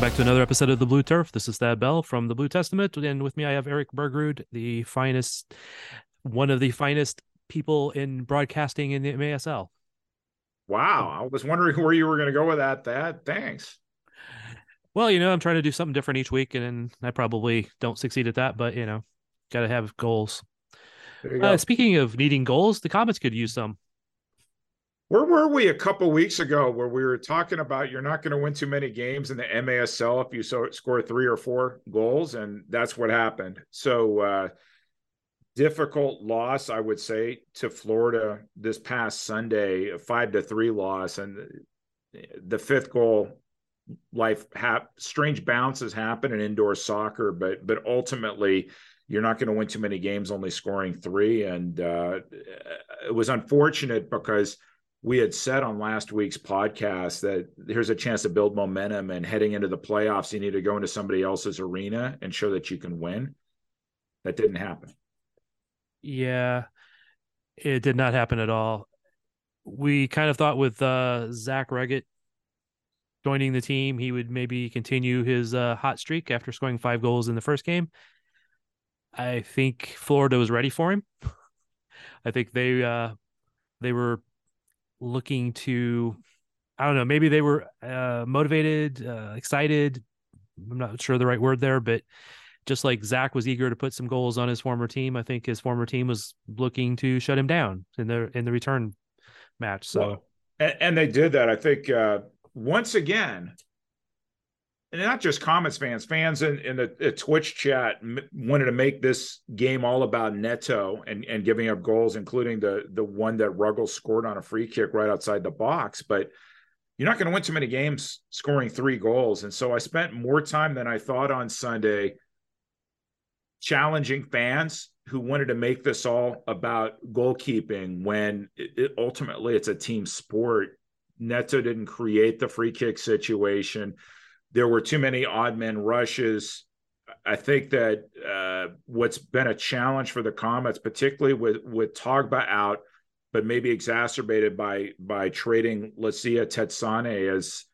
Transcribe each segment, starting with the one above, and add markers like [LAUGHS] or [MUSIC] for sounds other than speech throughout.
Welcome back to another episode of the Blue Turf. This is Thad Bell from the Blue Testament, and with me I have Erik Bergrud, the finest, one of the finest people in broadcasting in the MASL. Wow, I was wondering where you were going to go with that. Thad, thanks. Well, you know, I'm trying to do something different each week, and I probably don't succeed at that, but you know, got to have goals. Uh, speaking of needing goals, the Comets could use some. Where were we a couple weeks ago where we were talking about you're not going to win too many games in the MASL if you so, score three or four goals, and that's what happened. So uh, difficult loss, I would say, to Florida this past Sunday, a five to three loss, and the fifth goal. Life hap- strange bounces happen in indoor soccer, but but ultimately you're not going to win too many games only scoring three, and uh, it was unfortunate because we had said on last week's podcast that here's a chance to build momentum and heading into the playoffs, you need to go into somebody else's arena and show that you can win. That didn't happen. Yeah, it did not happen at all. We kind of thought with uh, Zach Reggett joining the team, he would maybe continue his uh, hot streak after scoring five goals in the first game. I think Florida was ready for him. [LAUGHS] I think they uh, they were looking to I don't know, maybe they were uh, motivated, uh, excited. I'm not sure the right word there, but just like Zach was eager to put some goals on his former team, I think his former team was looking to shut him down in the in the return match. So, well, and, and, they did that. I think uh, once again, and not just Comets fans, fans in, in the, the Twitch chat m- wanted to make this game all about Neto and, and giving up goals, including the the one that Ruggles scored on a free kick right outside the box. But you're not going to win too many games scoring three goals. And so I spent more time than I thought on Sunday challenging fans who wanted to make this all about goalkeeping when it, it, ultimately it's a team sport. Neto didn't create the free kick situation there were too many odd men rushes. I think that uh, what's been a challenge for the Comets, particularly with with Togba out, but maybe exacerbated by by trading Lesia Thetsane, is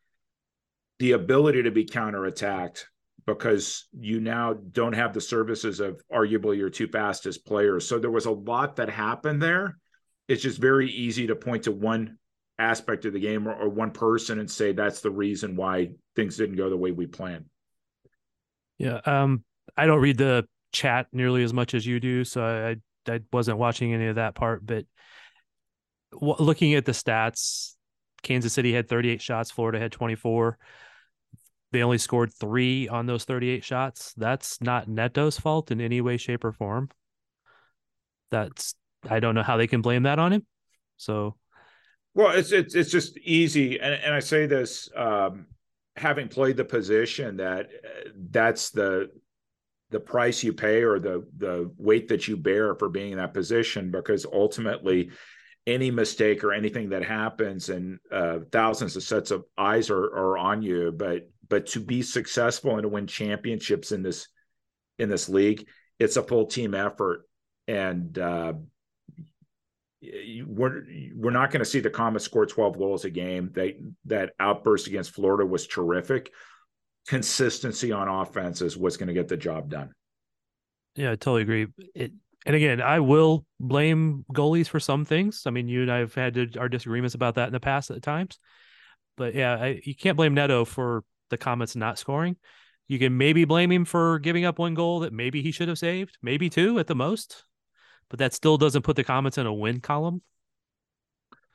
the ability to be counterattacked because you now don't have the services of arguably your two fastest players. So there was a lot that happened there. It's just very easy to point to one aspect of the game or, or, one person and say that's the reason why things didn't go the way we planned. Yeah, um, I don't read the chat nearly as much as you do, so I I wasn't watching any of that part. But w- looking at the stats, Kansas City had 38 shots, Florida had 24. They only scored three on those 38 shots. That's not Neto's fault in any way, shape, or form. That's I don't know how they can blame that on him. So well, it's it's it's just easy, and and I say this um, having played the position that uh, that's the the price you pay or the the weight that you bear for being in that position because ultimately any mistake or anything that happens and uh, thousands of sets of eyes are, are on you. But but to be successful and to win championships in this in this league it's a full team effort. And uh, we're we're not going to see the Comets score 12 goals a game. They that outburst against Florida was terrific. Consistency on offense is what's going to get the job done. Yeah, I totally agree. It, and again, I will blame goalies for some things. I mean, you and I've had our disagreements about that in the past at times. But yeah, I, you can't blame Neto for the Comets not scoring. You can maybe blame him for giving up one goal that maybe he should have saved, maybe two at the most but that still doesn't put the Comets in a win column.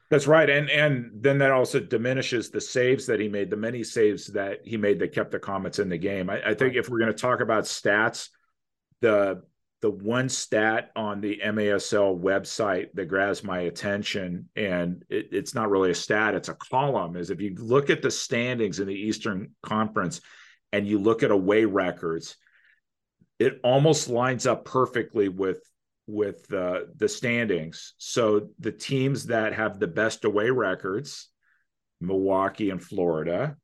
That's right, and and then that also diminishes the saves that he made, the many saves that he made that kept the Comets in the game. I, I think if we're going to talk about stats, the the one stat on the MASL website that grabs my attention, and it, it's not really a stat, it's a column, is if you look at the standings in the Eastern Conference and you look at away records, it almost lines up perfectly with with uh, the standings. So the teams that have the best away records, Milwaukee and Florida,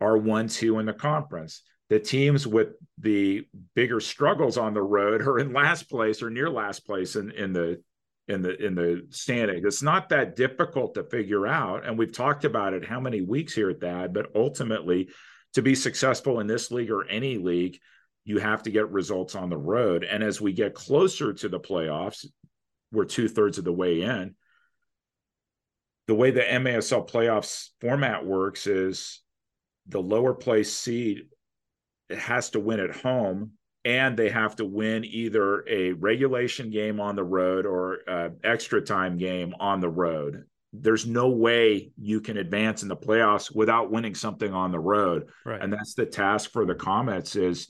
are one two in the conference the teams with the bigger struggles on the road are in last place or near last place in, in the in the in the standing. It's not that difficult to figure out, and we've talked about it how many weeks here at that. But ultimately, to be successful in this league or any league, you have to get results on the road. And as we get closer to the playoffs, we're two thirds of the way in. The way the MASL playoffs format works is the lower place seed has to win at home and they have to win either a regulation game on the road or uh, extra time game on the road there's no way you can advance in the playoffs without winning something on the road right. and that's the task for the comets is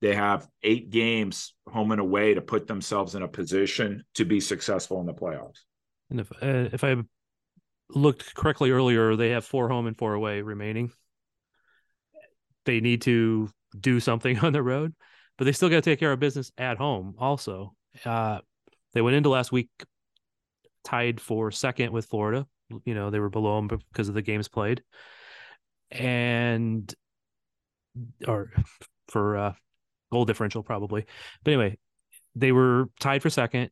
they have eight games home and away to put themselves in a position to be successful in the playoffs and if uh, if i looked correctly earlier they have four home and four away remaining they need to do something [LAUGHS] on the road, but they still got to take care of business at home. Also, uh, they went into last week tied for second with Florida. You know they were below them because of the games played, and or for uh, goal differential probably. But anyway, they were tied for second.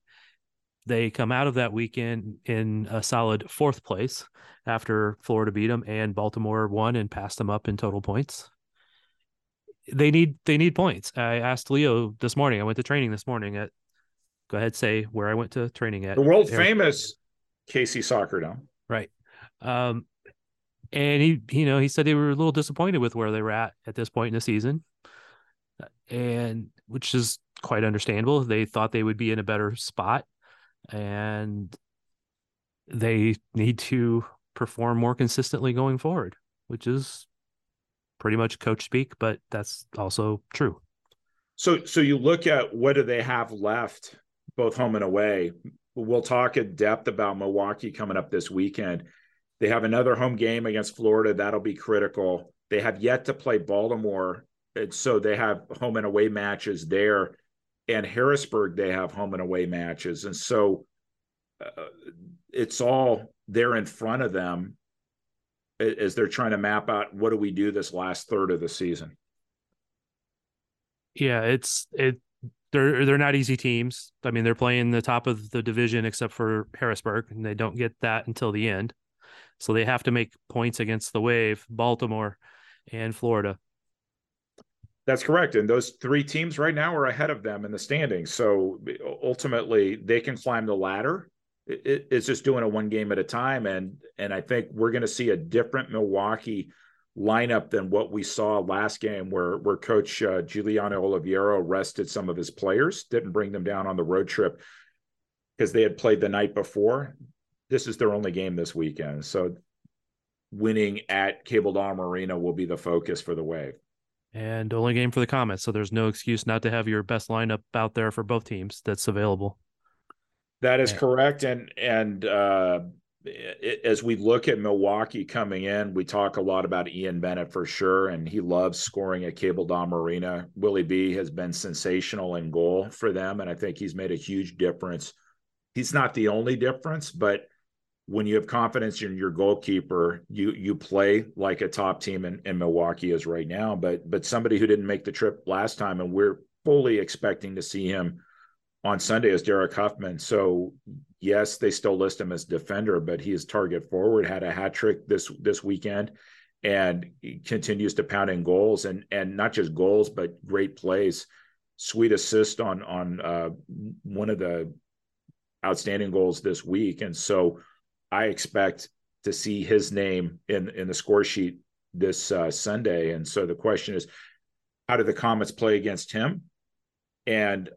They come out of that weekend in a solid fourth place after Florida beat them and Baltimore won and passed them up in total points they need they need points. I asked Leo this morning. I went to training this morning at. Go ahead, say where I went to training at the world famous KC Soccer Dome. Right, um, and he you know he said they were a little disappointed with where they were at at this point in the season, and which is quite understandable. They thought they would be in a better spot, and they need to perform more consistently going forward, which is pretty much coach speak, but that's also true. So, so you look at what do they have left, both home and away. We'll talk in depth about Milwaukee coming up this weekend. They have another home game against Florida that'll be critical. They have yet to play Baltimore, and so they have home and away matches there. And Harrisburg, they have home and away matches, and so uh, it's all there in front of them as they're trying to map out what do we do this last third of the season. Yeah, it's it. They're they're not easy teams. I mean, they're playing the top of the division except for Harrisburg, and they don't get that until the end. So they have to make points against the Wave, Baltimore, and Florida. That's correct. And those three teams right now are ahead of them in the standings. So ultimately, they can climb the ladder it's just doing a one game at a time, and and I think we're going to see a different Milwaukee lineup than what we saw last game, where where Coach uh, Giuliano Oliviero rested some of his players, didn't bring them down on the road trip because they had played the night before. This is their only game this weekend, so winning at Cable Dahl Arena will be the focus for the Wave. And only game for the Comets, so there's no excuse not to have your best lineup out there for both teams that's available. That is correct, and and uh, it, as we look at Milwaukee coming in, we talk a lot about Ian Bennett for sure, and he loves scoring at Cable Dahl Arena. Willie B has been sensational in goal for them, and I think he's made a huge difference. He's not the only difference, but when you have confidence in your goalkeeper, you you play like a top team in, in Milwaukee is right now. But but somebody who didn't make the trip last time, and we're fully expecting to see him on Sunday is Derek Huffman. So yes, they still list him as defender, but he is target forward. Had a hat trick this this weekend, and continues to pound in goals and and not just goals, but great plays. Sweet assist on on uh, one of the outstanding goals this week, and so I expect to see his name in in the score sheet this uh, Sunday. And so the question is, how do the Comets play against him? And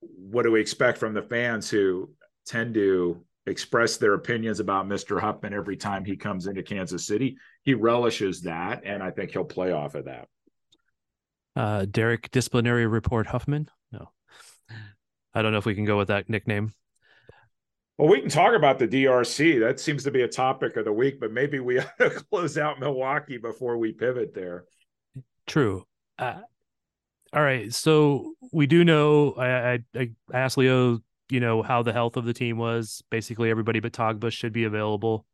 what do we expect from the fans who tend to express their opinions about Mr. Huffman every time he comes into Kansas City. He relishes that, and I think he'll play off of that. Uh, Derek Disciplinary Report Huffman. No, I don't know if we can go with that nickname. Well, we can talk about the DRC. That seems to be a topic of the week, but maybe we [LAUGHS] ought to close out Milwaukee before we pivot there. True. Uh, all right. So we do know. I, I, I asked Leo, you know, how the health of the team was. Basically, everybody but Togbush should be available.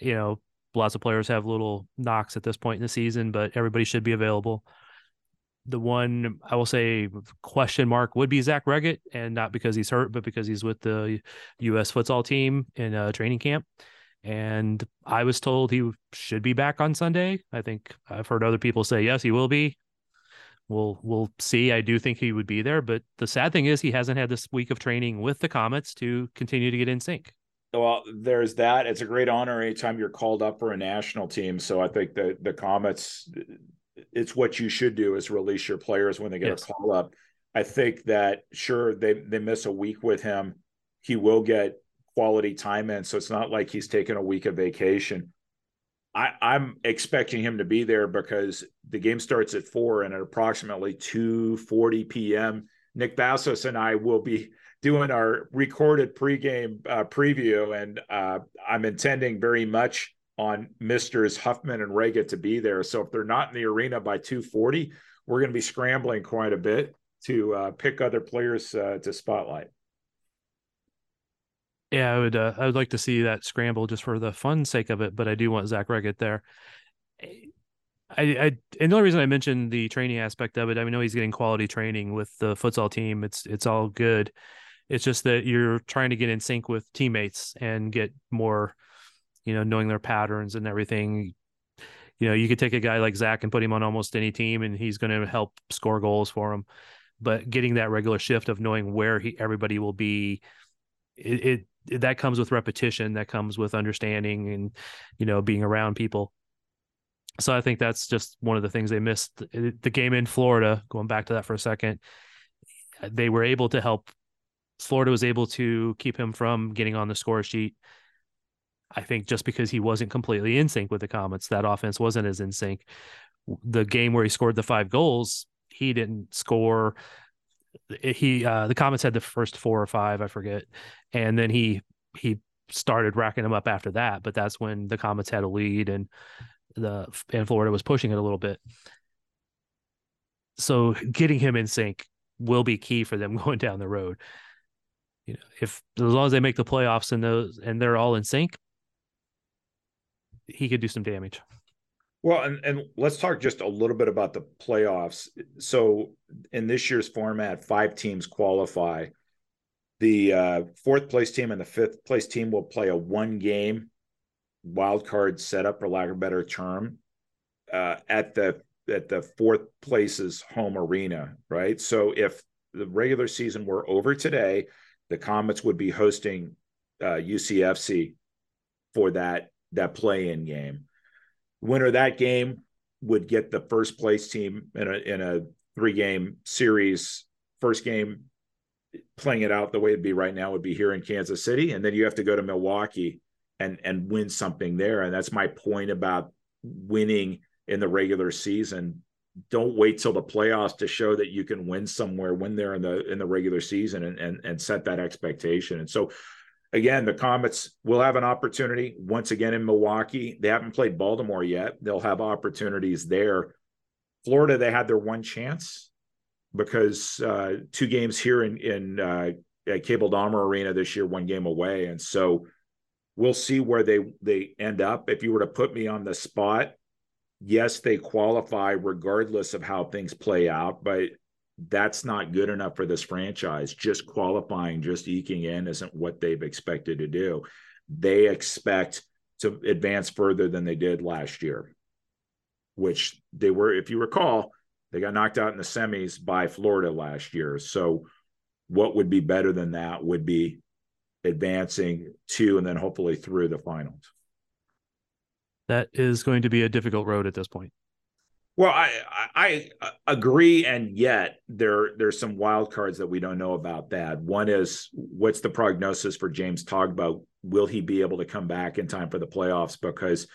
You know, lots of players have little knocks at this point in the season, but everybody should be available the one I will say question mark would be Zach Reggett, and not because he's hurt, but because he's with the U.S. futsal team in a training camp. And I was told he should be back on Sunday. I think I've heard other people say yes, he will be. We'll we'll see. I do think he would be there, but the sad thing is he hasn't had this week of training with the Comets to continue to get in sync. Well, there's that. It's a great honor anytime you're called up for a national team. So I think the the Comets it's what you should do is release your players when they get yes. a call up. I think that sure they they miss a week with him, he will get quality time in. So it's not like he's taking a week of vacation. I, I'm expecting him to be there because the game starts at four and at approximately 2:40 p.m. Nick Bassos and I will be doing our recorded pregame uh, preview, and uh, I'm intending very much on Misters Huffman and Reggett to be there. So if they're not in the arena by 240, we're going to be scrambling quite a bit to uh, pick other players uh, to spotlight. Yeah, I would. Uh, I would like to see that scramble just for the fun sake of it, but I do want Zach Reggett there. I, I and the only reason I mentioned the training aspect of it, I know he's getting quality training with the futsal team. It's it's all good. It's just that you're trying to get in sync with teammates and get more you know, knowing their patterns and everything. You know, you could take a guy like Zach and put him on almost any team, and he's going to help score goals for him. But getting that regular shift of knowing where he everybody will be, it, it that comes with repetition. That comes with understanding and you know being around people. So I think that's just one of the things they missed. The game in Florida, going back to that for a second, they were able to help. Florida was able to keep him from getting on the score sheet I think just because he wasn't completely in sync with the Comets, that offense wasn't as in sync. The game where he scored the five goals, he didn't score. He uh, the Comets had the first four or five, I forget, and then he he started racking them up after that. But that's when the Comets had a lead and the and Florida was pushing it a little bit. So getting him in sync will be key for them [LAUGHS] going down the road. You know, if as long as they make the playoffs and those and they're all in sync, he could do some damage. Well, and, and let's talk just a little bit about the playoffs. So, in this year's format, five teams qualify. The uh, fourth place team and the fifth place team will play a one game wild card setup, for lack of a better term, uh, at the at the fourth place's home arena. Right. So, if the regular season were over today, the Comets would be hosting uh, UCFC for that that play in game. Winner that game would get the first place team in a in a three game series. First game playing it out the way it'd be right now would be here in Kansas City, and then you have to go to Milwaukee and and win something there. And that's my point about winning in the regular season. Don't wait till the playoffs to show that you can win somewhere. Win there in the in the regular season and and, and set that expectation. And so again, the Comets will have an opportunity once again in Milwaukee. They haven't played Baltimore yet. They'll have opportunities there. Florida, they had their one chance because uh, two games here in in uh, Cable Dahl Arena this year, one game away, and so we'll see where they they end up. If you were to put me on the spot, yes, they qualify regardless of how things play out, but that's not good enough for this franchise. Just qualifying, just eking in isn't what they've expected to do. They expect to advance further than they did last year, which they were, if you recall, they got knocked out in the semis by Florida last year. So, what would be better than that would be advancing to and then hopefully through the finals. That is going to be a difficult road at this point. Well, I, I, agree, and yet there there's some wild cards that we don't know about. That one is what's the prognosis for James Togba? Will he be able to come back in time for the playoffs? Because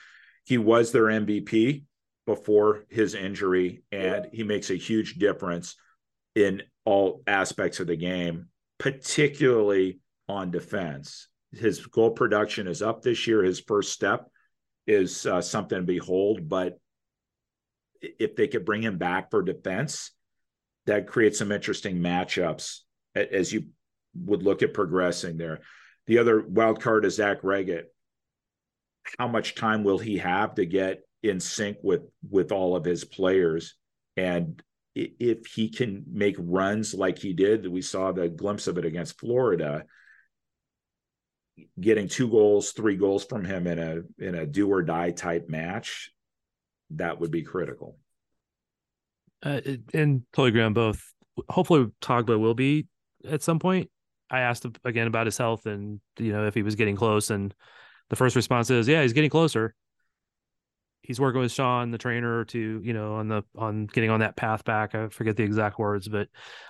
he was their MVP before his injury, and he makes a huge difference in all aspects of the game, particularly on defense. His goal production is up this year. His first step is uh, something to behold, but if they could bring him back for defense, that creates some interesting matchups as you would look at progressing there. The other wild card is Zach Reggett. How much time will he have to get in sync with with all of his players? And if he can make runs like he did, we saw the glimpse of it against Florida. Getting two goals, three goals from him in a in a do or die type match, that would be critical. Uh, and totally agree on both. Hopefully, Togba will be at some point. I asked again about his health and you know if he was getting close, and the first response is, "Yeah, he's getting closer." He's working with Sean, the trainer, to you know on the on getting on that path back. I forget the exact words, but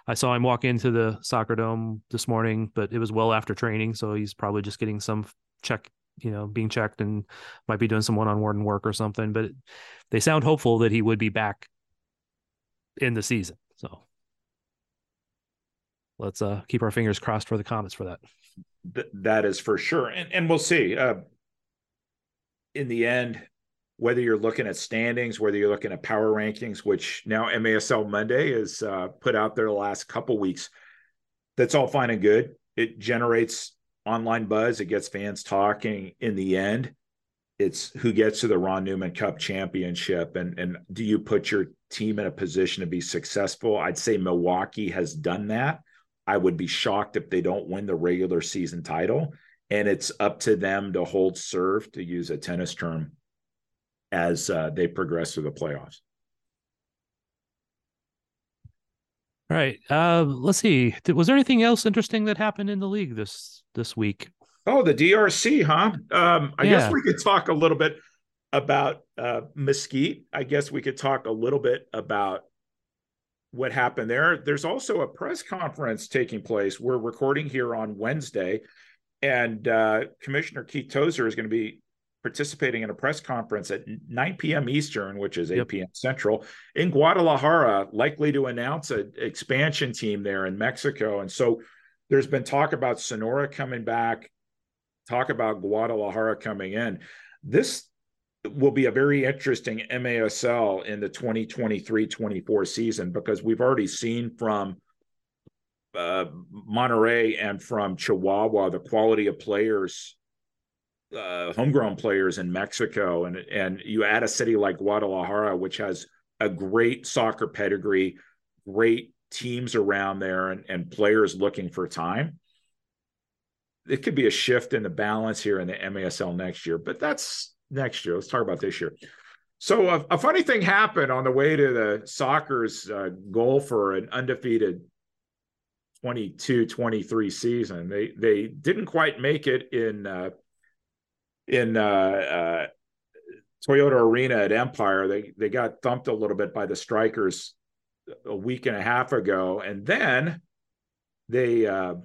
I saw him walk into the soccer dome this morning, but it was well after training, so he's probably just getting some check you know being checked and might be doing some one-on-one work or something but they sound hopeful that he would be back in the season. So let's uh keep our fingers crossed for the Comets for that. Th- that is for sure. And and we'll see uh in the end whether you're looking at standings whether you're looking at power rankings which now masl monday is uh put out there the last couple weeks that's all fine and good. It generates online buzz. It gets fans talking. In the end, it's who gets to the Ron Newman Cup championship, and and do you put your team in a position to be successful? I'd say Milwaukee has done that. I would be shocked if they don't win the regular season title, and it's up to them to hold serve, to use a tennis term, as uh, they progress through the playoffs. All right. Uh, let's see. Was there anything else interesting that happened in the league this this week? Oh, the DRC, huh? Um, I yeah. guess we could talk a little bit about uh, Mesquite. I guess we could talk a little bit about what happened there. There's also a press conference taking place. We're recording here on Wednesday, and uh, Commissioner Keith Tozer is going to be participating in a press conference at 9 p.m. Eastern, which is 8 yep. p.m. Central, in Guadalajara, likely to announce an expansion team there in Mexico. And so there's been talk about Sonora coming back, talk about Guadalajara coming in. This will be a very interesting MASL in the 2023-24 season because we've already seen from uh, Monterrey and from Chihuahua the quality of players uh, homegrown players in Mexico, and and you add a city like Guadalajara, which has a great soccer pedigree, great teams around there, and, and players looking for time. It could be a shift in the balance here in the MASL next year, but that's next year. Let's talk about this year. So a, a funny thing happened on the way to the Sockers' uh, goal for an undefeated 22-23 season. They they didn't quite make it in uh, in uh, uh, Toyota Arena at Empire. They they got thumped a little bit by the Strikers a week and a half ago, and then they uh,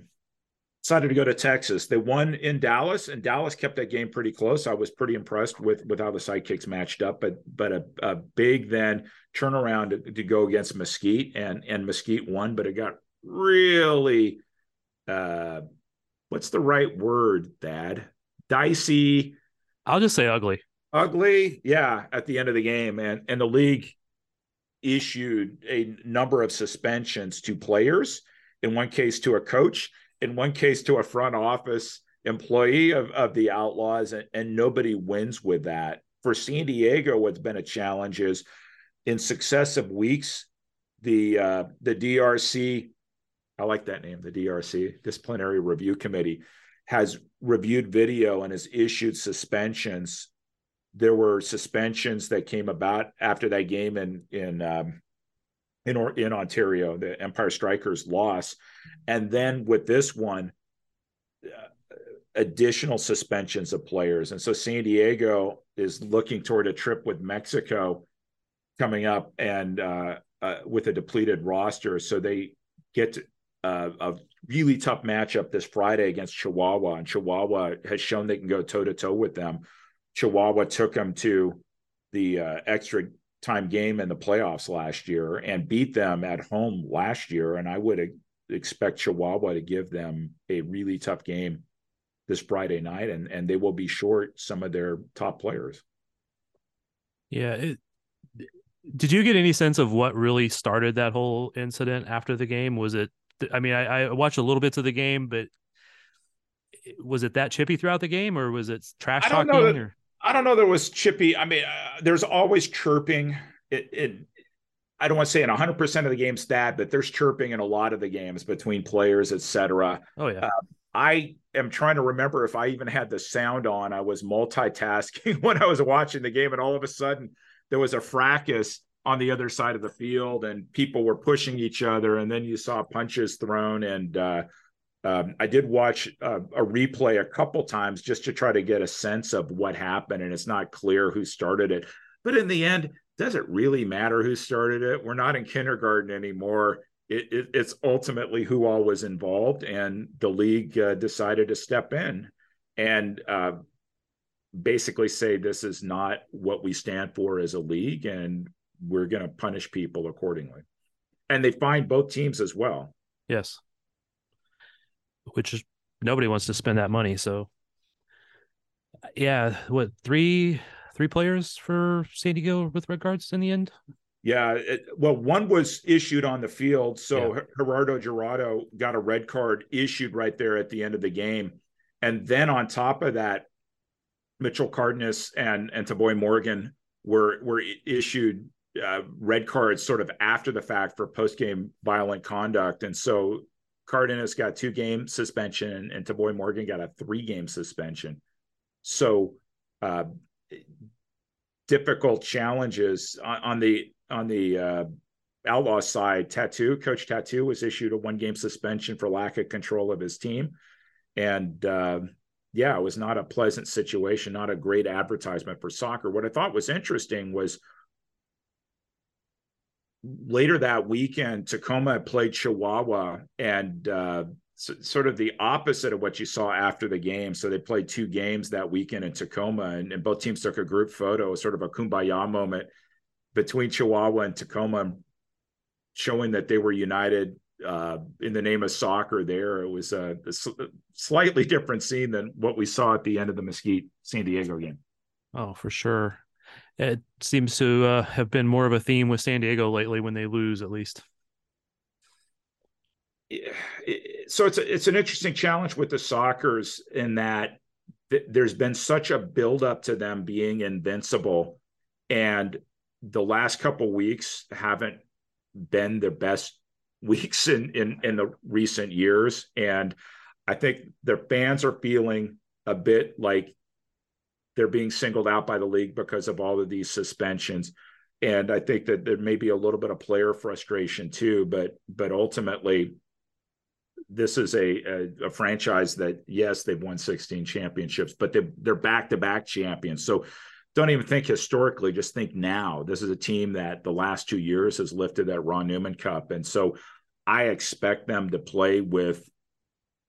decided to go to Texas. They won in Dallas, and Dallas kept that game pretty close. I was pretty impressed with with how the sidekicks matched up, but but a, a big then turnaround to, to, go against Mesquite, and and Mesquite won, but it got really. Uh, what's the right word, Thad? Dicey. I'll just say ugly. Ugly, yeah. At the end of the game, and and the league issued a number of suspensions to players. In one case, to a coach. In one case, to a front office employee of, of the Outlaws, and, and nobody wins with that. For San Diego, what's been a challenge is in successive weeks, the uh, the DRC, I like that name, the DRC Disciplinary Review Committee, has reviewed video and has issued suspensions. There were suspensions that came about after that game in in um, in in Ontario, the Empire Strikers loss, and then with this one, uh, additional suspensions of players. And so San Diego is looking toward a trip with Mexico coming up and uh, uh, with a depleted roster. So they get uh, a really tough matchup this Friday against Chihuahua, and Chihuahua has shown they can go toe to toe with them. Chihuahua took them to the uh, extra time game in the playoffs last year and beat them at home last year, and I would expect Chihuahua to give them a really tough game this Friday night, and and they will be short some of their top players. Yeah, it, did you get any sense of what really started that whole incident after the game? Was it? I mean, I, I watched a little bits of the game, but was it that chippy throughout the game, or was it trash talking? I don't know. I don't know. There was chippy. I mean, uh, there's always chirping. It, it I don't want to say in 100 percent of the games stat, but there's chirping in a lot of the games between players, etc. Oh yeah. Uh, I am trying to remember if I even had the sound on. I was multitasking [LAUGHS] when I was watching the game, and all of a sudden there was a fracas on the other side of the field and people were pushing each other. And then you saw punches thrown. And uh, um, i did watch a, a, replay a couple times just to try to get a sense of what happened. And it's not clear who started it. But in the end does it really matter who started it? We're not in kindergarten anymore. It, it, it's ultimately who all was involved. And the league uh, decided to step in and uh, basically say this is not what we stand for as a league. And we're going to punish people accordingly. And they find both teams as well. Yes. Which is nobody wants to spend that money so. Yeah what three three players for san diego with red cards in the end? Yeah it, well one was issued on the field so yeah. gerardo Jurado got a red card issued right there at the end of the game. And then on top of that Mitchell Cardenas and and Tavoy Morgan were were issued uh, red cards sort of after the fact for post game violent conduct, and so Cardenas got two game suspension and Tavoy Morgan got a three game suspension. So uh, difficult challenges on, on, the on the uh, outlaw side. Tatu coach Tatu was issued a one game suspension for lack of control of his team, and uh, yeah, it was not a pleasant situation, not a great advertisement for soccer. What I thought was interesting was later that weekend, Tacoma played Chihuahua and uh, sort of the opposite of what you saw after the game. So they played two games that weekend in Tacoma, and, and both teams took a group photo, sort of a kumbaya moment between Chihuahua and Tacoma, showing that they were united uh, in the name of soccer there. It was a, a, slightly different scene than what we saw at the end of the Mesquite San Diego game. Oh, for sure. It seems to uh, have been more of a theme with San Diego lately when they lose, at least. So it's a, it's an interesting challenge with the Sockers in that th- there's been such a buildup to them being invincible, and the last couple weeks haven't been their best [LAUGHS] weeks in in in the recent years, and I think their fans are feeling a bit like they're being singled out by the league because of all of these suspensions. And I think that there may be a little bit of player frustration too, but but ultimately, this is a, a, a franchise that yes, they've won 16 championships, but they they're back to back champions. So don't even think historically, just think now. This is a team that the last two years has lifted that Ron Newman Cup. And so I expect them to play with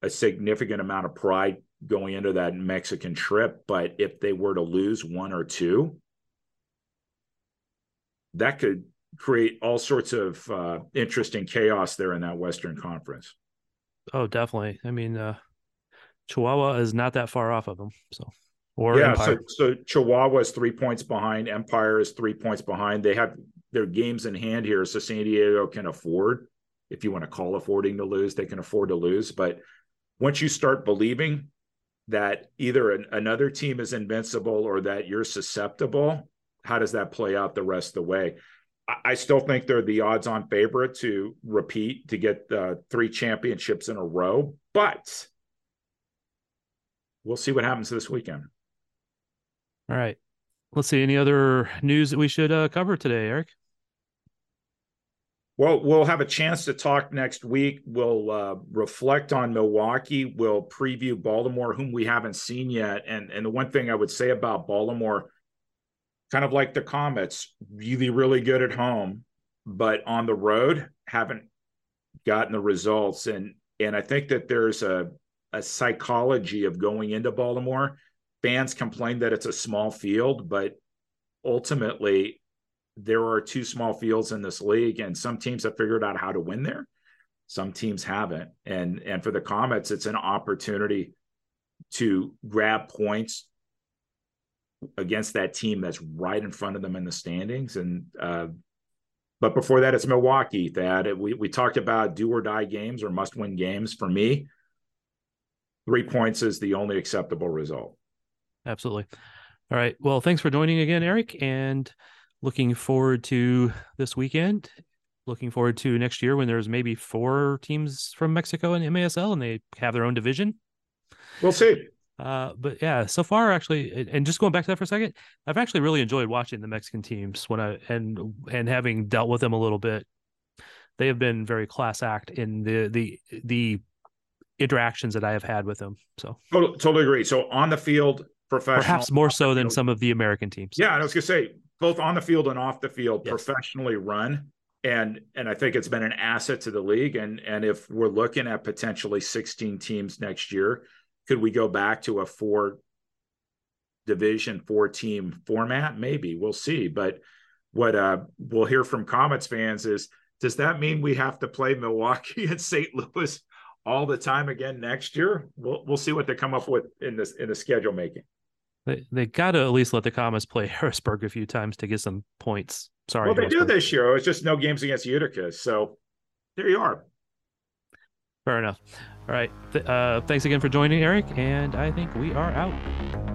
a significant amount of pride going into that Mexican trip. But if they were to lose one or two, that could create all sorts of uh, interesting chaos there in that Western Conference. Oh, definitely. I mean, uh, Chihuahua is not that far off of them. So or yeah, Empire. so so Chihuahua is three points behind. Empire is three points behind. They have their games in hand here, so San Diego can afford, if you want to call affording to lose, they can afford to lose. But once you start believing that either an, another team is invincible or that you're susceptible, how does that play out the rest of the way? I, I still think they're the odds-on favorite to repeat to get uh, three championships in a row, but we'll see what happens this weekend. All right. Let's see. Any other news that we should uh, cover today, Erik? Well, we'll have a chance to talk next week. We'll uh, reflect on Milwaukee. We'll preview Baltimore, whom we haven't seen yet. And and the one thing I would say about Baltimore kind of like the Comets, really, really good at home, but on the road haven't gotten the results. And and I think that there's a a psychology of going into Baltimore. Fans complain that it's a small field, but ultimately there are two small fields in this league, and some teams have figured out how to win there. Some teams haven't. And and for the Comets, it's an opportunity to grab points against that team that's right in front of them in the standings. And uh, but before that, it's Milwaukee. That we we talked about do or die games or must win games. For me, three points is the only acceptable result. Absolutely. All right. Well, thanks for joining again, Erik, and looking forward to this weekend. Looking forward to next year when there's maybe four teams from Mexico in MASL and they have their own division. We'll see. Uh, but yeah, so far actually, and just going back to that for a second, I've actually really enjoyed watching the Mexican teams when I and and having dealt with them a little bit. They have been very class act in the the the interactions that I have had with them. So totally, totally agree. So on the field, professional, perhaps more so than some of the American teams. Yeah, I was gonna say both on the field and off the field, yes. professionally run. And and I think it's been an asset to the league. And and if we're looking at potentially 16 teams next year, could we go back to a four division, four team format? Maybe we'll see. But what uh, we'll hear from Comets fans is does that mean we have to play Milwaukee [LAUGHS] and St. Louis all the time again next year? We'll we'll see what they come up with in this in the schedule making. They they got to at least let the Comets play [LAUGHS] Harrisburg a few times to get some points. Sorry. Well, they do this year. It's just no games against Utica. So there you are. Fair enough. All right. Th- uh, thanks again for joining, Erik. And I think we are out.